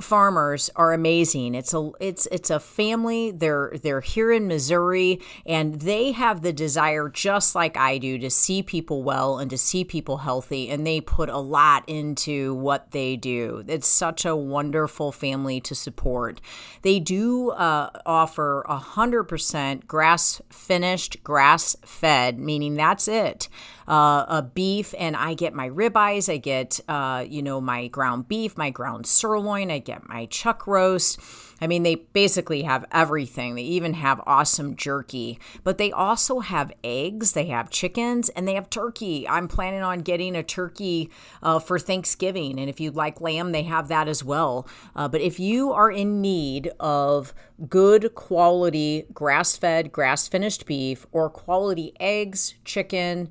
farmers are amazing. It's a it's it's a family. They're they're here in Missouri and they have the desire just like I do to see people well and to see people healthy and they put a lot into what they do. It's such a wonderful family to support. They do uh, offer a hundred percent grass finished, grass fed, meaning that's it uh, a beef, and I get my ribeyes, I get uh, you know my ground beef, my ground sirloin, I get my chuck roast. I mean, they basically have everything. They even have awesome jerky, but they also have eggs, they have chickens, and they have turkey. I'm planning on getting a turkey uh, for Thanksgiving, and if you'd like lamb, they have that as well. Uh, but if you are in need of good quality grass fed, grass finished beef, or quality eggs, chicken,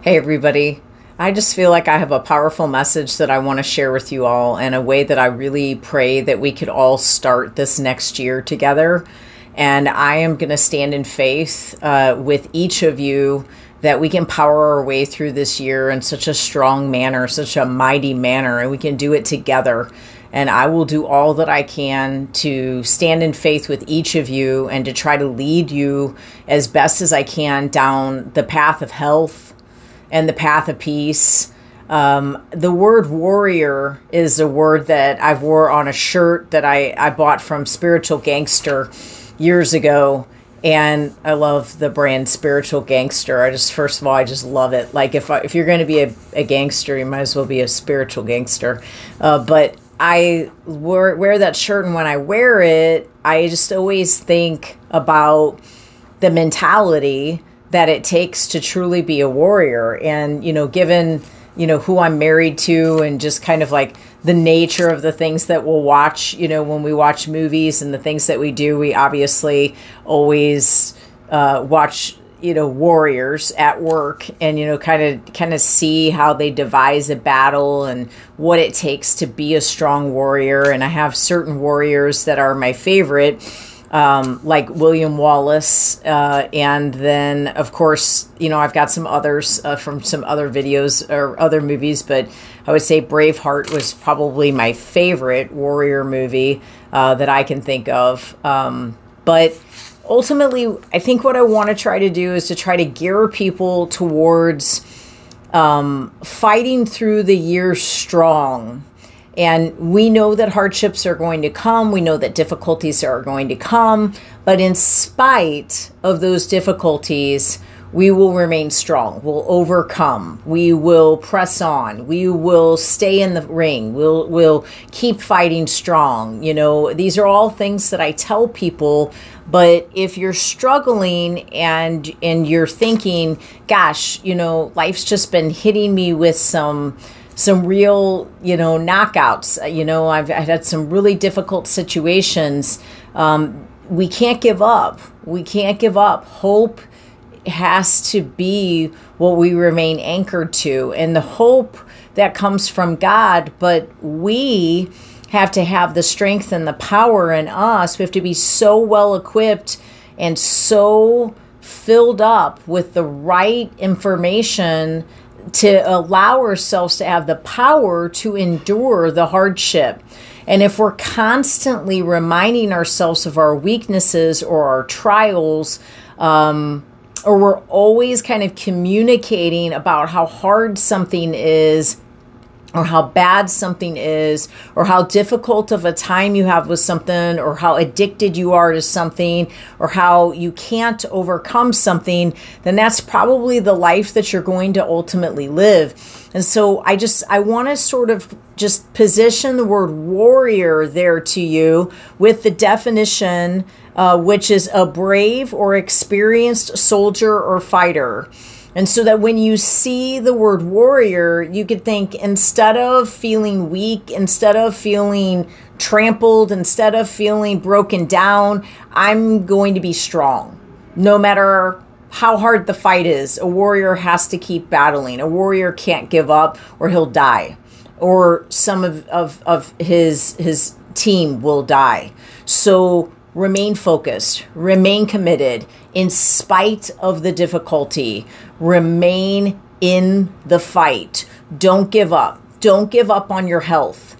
Hey everybody. I just feel like I have a powerful message that I want to share with you all and a way that I really pray that we could all start this next year together. And I am going to stand in faith uh, with each of you that we can power our way through this year in such a strong manner, such a mighty manner, and we can do it together. And I will do all that I can to stand in faith with each of you and to try to lead you as best as I can down the path of health and the path of peace. Um, the word warrior is a word that I've wore on a shirt that I, I bought from Spiritual Gangster years ago. And I love the brand Spiritual Gangster. I just, first of all, I just love it. Like, if, I, if you're going to be a, a, gangster, you might as well be a spiritual gangster. Uh, but I wear, wear that shirt, and when I wear it, I just always think about the mentality that it takes to truly be a warrior. And, you know, given, you know, who I'm married to and just kind of like the nature of the things that we'll watch, you know, when we watch movies and the things that we do, we obviously always uh, watch you know warriors at work and you know kind of kind of see how they devise a battle and what it takes to be a strong warrior and i have certain warriors that are my favorite um, like William Wallace, uh, and then of course, you know, I've got some others uh, from some other videos or other movies, but I would say Braveheart was probably my favorite warrior movie uh, that I can think of. Um, but ultimately, I think what I want to try to do is to try to gear people towards um, fighting through the year strong and we know that hardships are going to come. We know that difficulties are going to come. But in spite of those difficulties, we will remain strong. We'll overcome. We will press on. We will stay in the ring. We'll we'll keep fighting strong. You know, these are all things that I tell people, but if you're struggling and and you're thinking, gosh, you know, life's just been hitting me with some some real, you know, knockouts. Uh, you know, I've, I've had some really difficult situations. Um, we can't give up. We can't give up. Hope has to be what we remain anchored to, and the hope that comes from God, but we have to have the strength and the power in us. We have to be so well equipped and so filled up with the right information to allow ourselves to have the power to endure the hardship. And if we're constantly reminding ourselves of our weaknesses or our trials, um, or we're always kind of communicating about how hard something is or how bad something is, or how difficult of a time you have with something, or how addicted you are to something, or how you can't overcome something, then that's probably the life that you're going to ultimately live. And so I just, I want to sort of just position the word warrior there to you with the definition, uh, which is a brave or experienced soldier or fighter. And so that when you see the word warrior, you could think instead of feeling weak, instead of feeling trampled, instead of feeling broken down, I'm going to be strong. No matter how hard the fight is, a warrior has to keep battling. A warrior can't give up or he'll die. Or some of, of, of his his team will die. So remain focused, remain committed in spite of the difficulty. Remain in the fight. Don't give up. Don't give up on your health.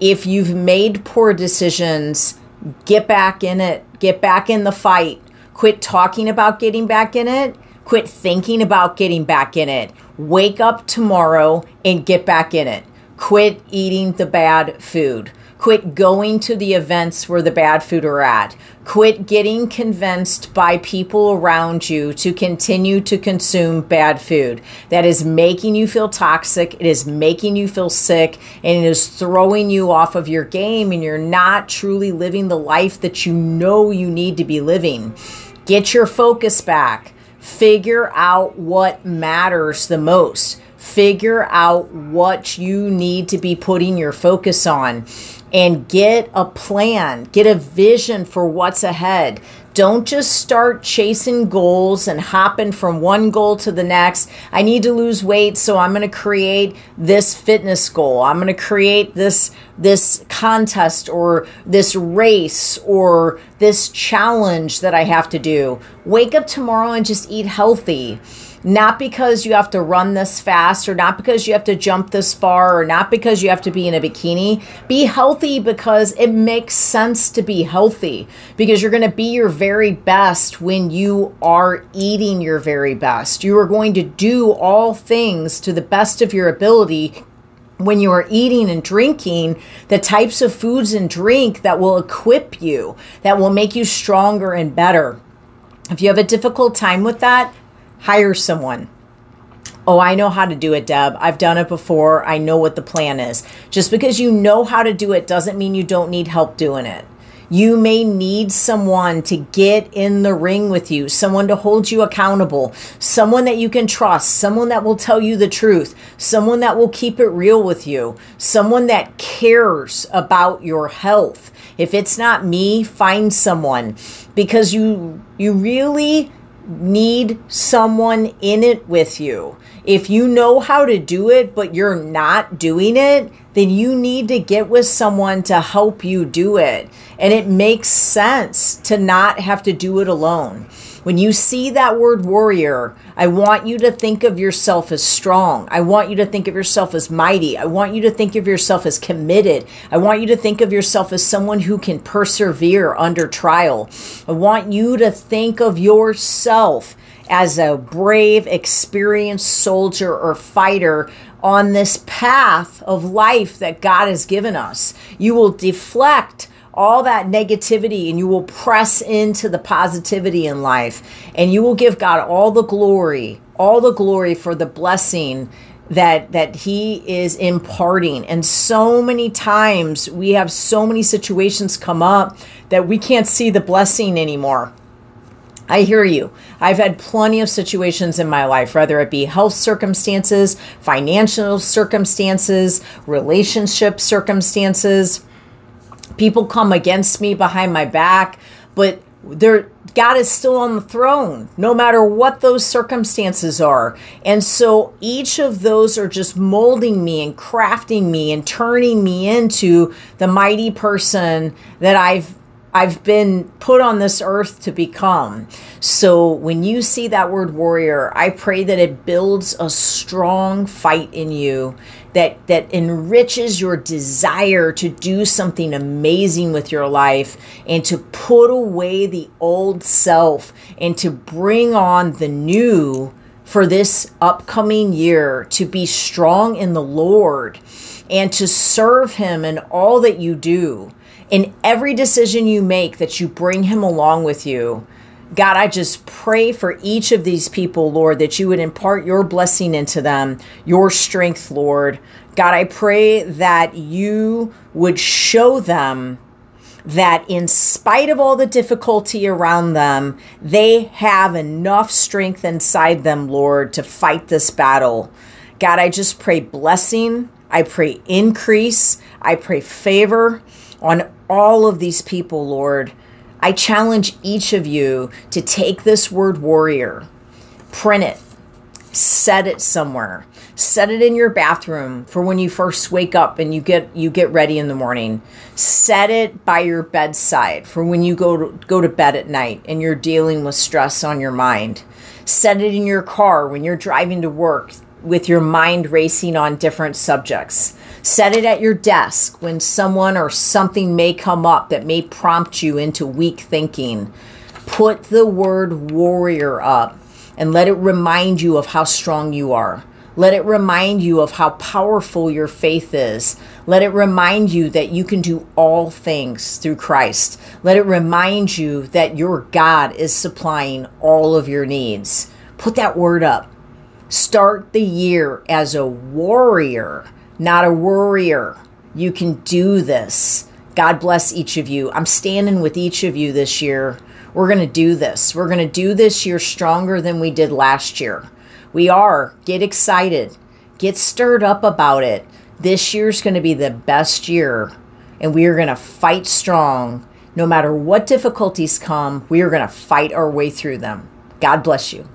If you've made poor decisions, get back in it. Get back in the fight. Quit talking about getting back in it. Quit thinking about getting back in it. Wake up tomorrow and get back in it. Quit eating the bad food Quit going to the events where the bad food are at. Quit getting convinced by people around you to continue to consume bad food. That is making you feel toxic. It is making you feel sick and it is throwing you off of your game and you're not truly living the life that you know you need to be living. Get your focus back. Figure out what matters the most. Figure out what you need to be putting your focus on and get a plan, get a vision for what's ahead. Don't just start chasing goals and hopping from one goal to the next. I need to lose weight, so I'm going to create this fitness goal. I'm going to create this this contest or this race or this challenge that I have to do. Wake up tomorrow and just eat healthy not because you have to run this fast or not because you have to jump this far or not because you have to be in a bikini. Be healthy because it makes sense to be healthy because you're going to be your very best when you are eating your very best. You are going to do all things to the best of your ability when you are eating and drinking the types of foods and drink that will equip you, that will make you stronger and better. If you have a difficult time with that, hire someone. Oh, I know how to do it, Deb. I've done it before. I know what the plan is. Just because you know how to do it doesn't mean you don't need help doing it. You may need someone to get in the ring with you, someone to hold you accountable, someone that you can trust, someone that will tell you the truth, someone that will keep it real with you, someone that cares about your health. If it's not me, find someone because you you really need someone in it with you. If you know how to do it, but you're not doing it, then you need to get with someone to help you do it. And it makes sense to not have to do it alone. When you see that word warrior, I want you to think of yourself as strong. I want you to think of yourself as mighty. I want you to think of yourself as committed. I want you to think of yourself as someone who can persevere under trial. I want you to think of yourself as a brave, experienced soldier or fighter on this path of life that God has given us. You will deflect all that negativity and you will press into the positivity in life. And you will give God all the glory, all the glory for the blessing that that he is imparting. And so many times we have so many situations come up that we can't see the blessing anymore. I hear you. I've had plenty of situations in my life, whether it be health circumstances, financial circumstances, relationship circumstances, people come against me behind my back, but there God is still on the throne no matter what those circumstances are. And so each of those are just molding me and crafting me and turning me into the mighty person that I've I've been put on this earth to become. So when you see that word warrior, I pray that it builds a strong fight in you that that enriches your desire to do something amazing with your life and to put away the old self and to bring on the new for this upcoming year to be strong in the Lord and to serve him in all that you do in every decision you make that you bring him along with you. God, I just pray for each of these people, Lord, that you would impart your blessing into them, your strength, Lord. God, I pray that you would show them that in spite of all the difficulty around them, they have enough strength inside them, Lord, to fight this battle. God, I just pray blessing. I pray increase. I pray favor on all of these people, Lord. I challenge each of you to take this word warrior, print it, set it somewhere. Set it in your bathroom for when you first wake up and you get you get ready in the morning. Set it by your bedside for when you go to, go to bed at night and you're dealing with stress on your mind. Set it in your car when you're driving to work with your mind racing on different subjects. Set it at your desk when someone or something may come up that may prompt you into weak thinking. Put the word warrior up and let it remind you of how strong you are. Let it remind you of how powerful your faith is. Let it remind you that you can do all things through Christ. Let it remind you that your God is supplying all of your needs. Put that word up. Start the year as a warrior, not a worrier. You can do this. God bless each of you. I'm standing with each of you this year. We're going to do this. We're going to do this year stronger than we did last year. We are. Get excited. Get stirred up about it. This year's going to be the best year, and we are going to fight strong. No matter what difficulties come, we are going to fight our way through them. God bless you.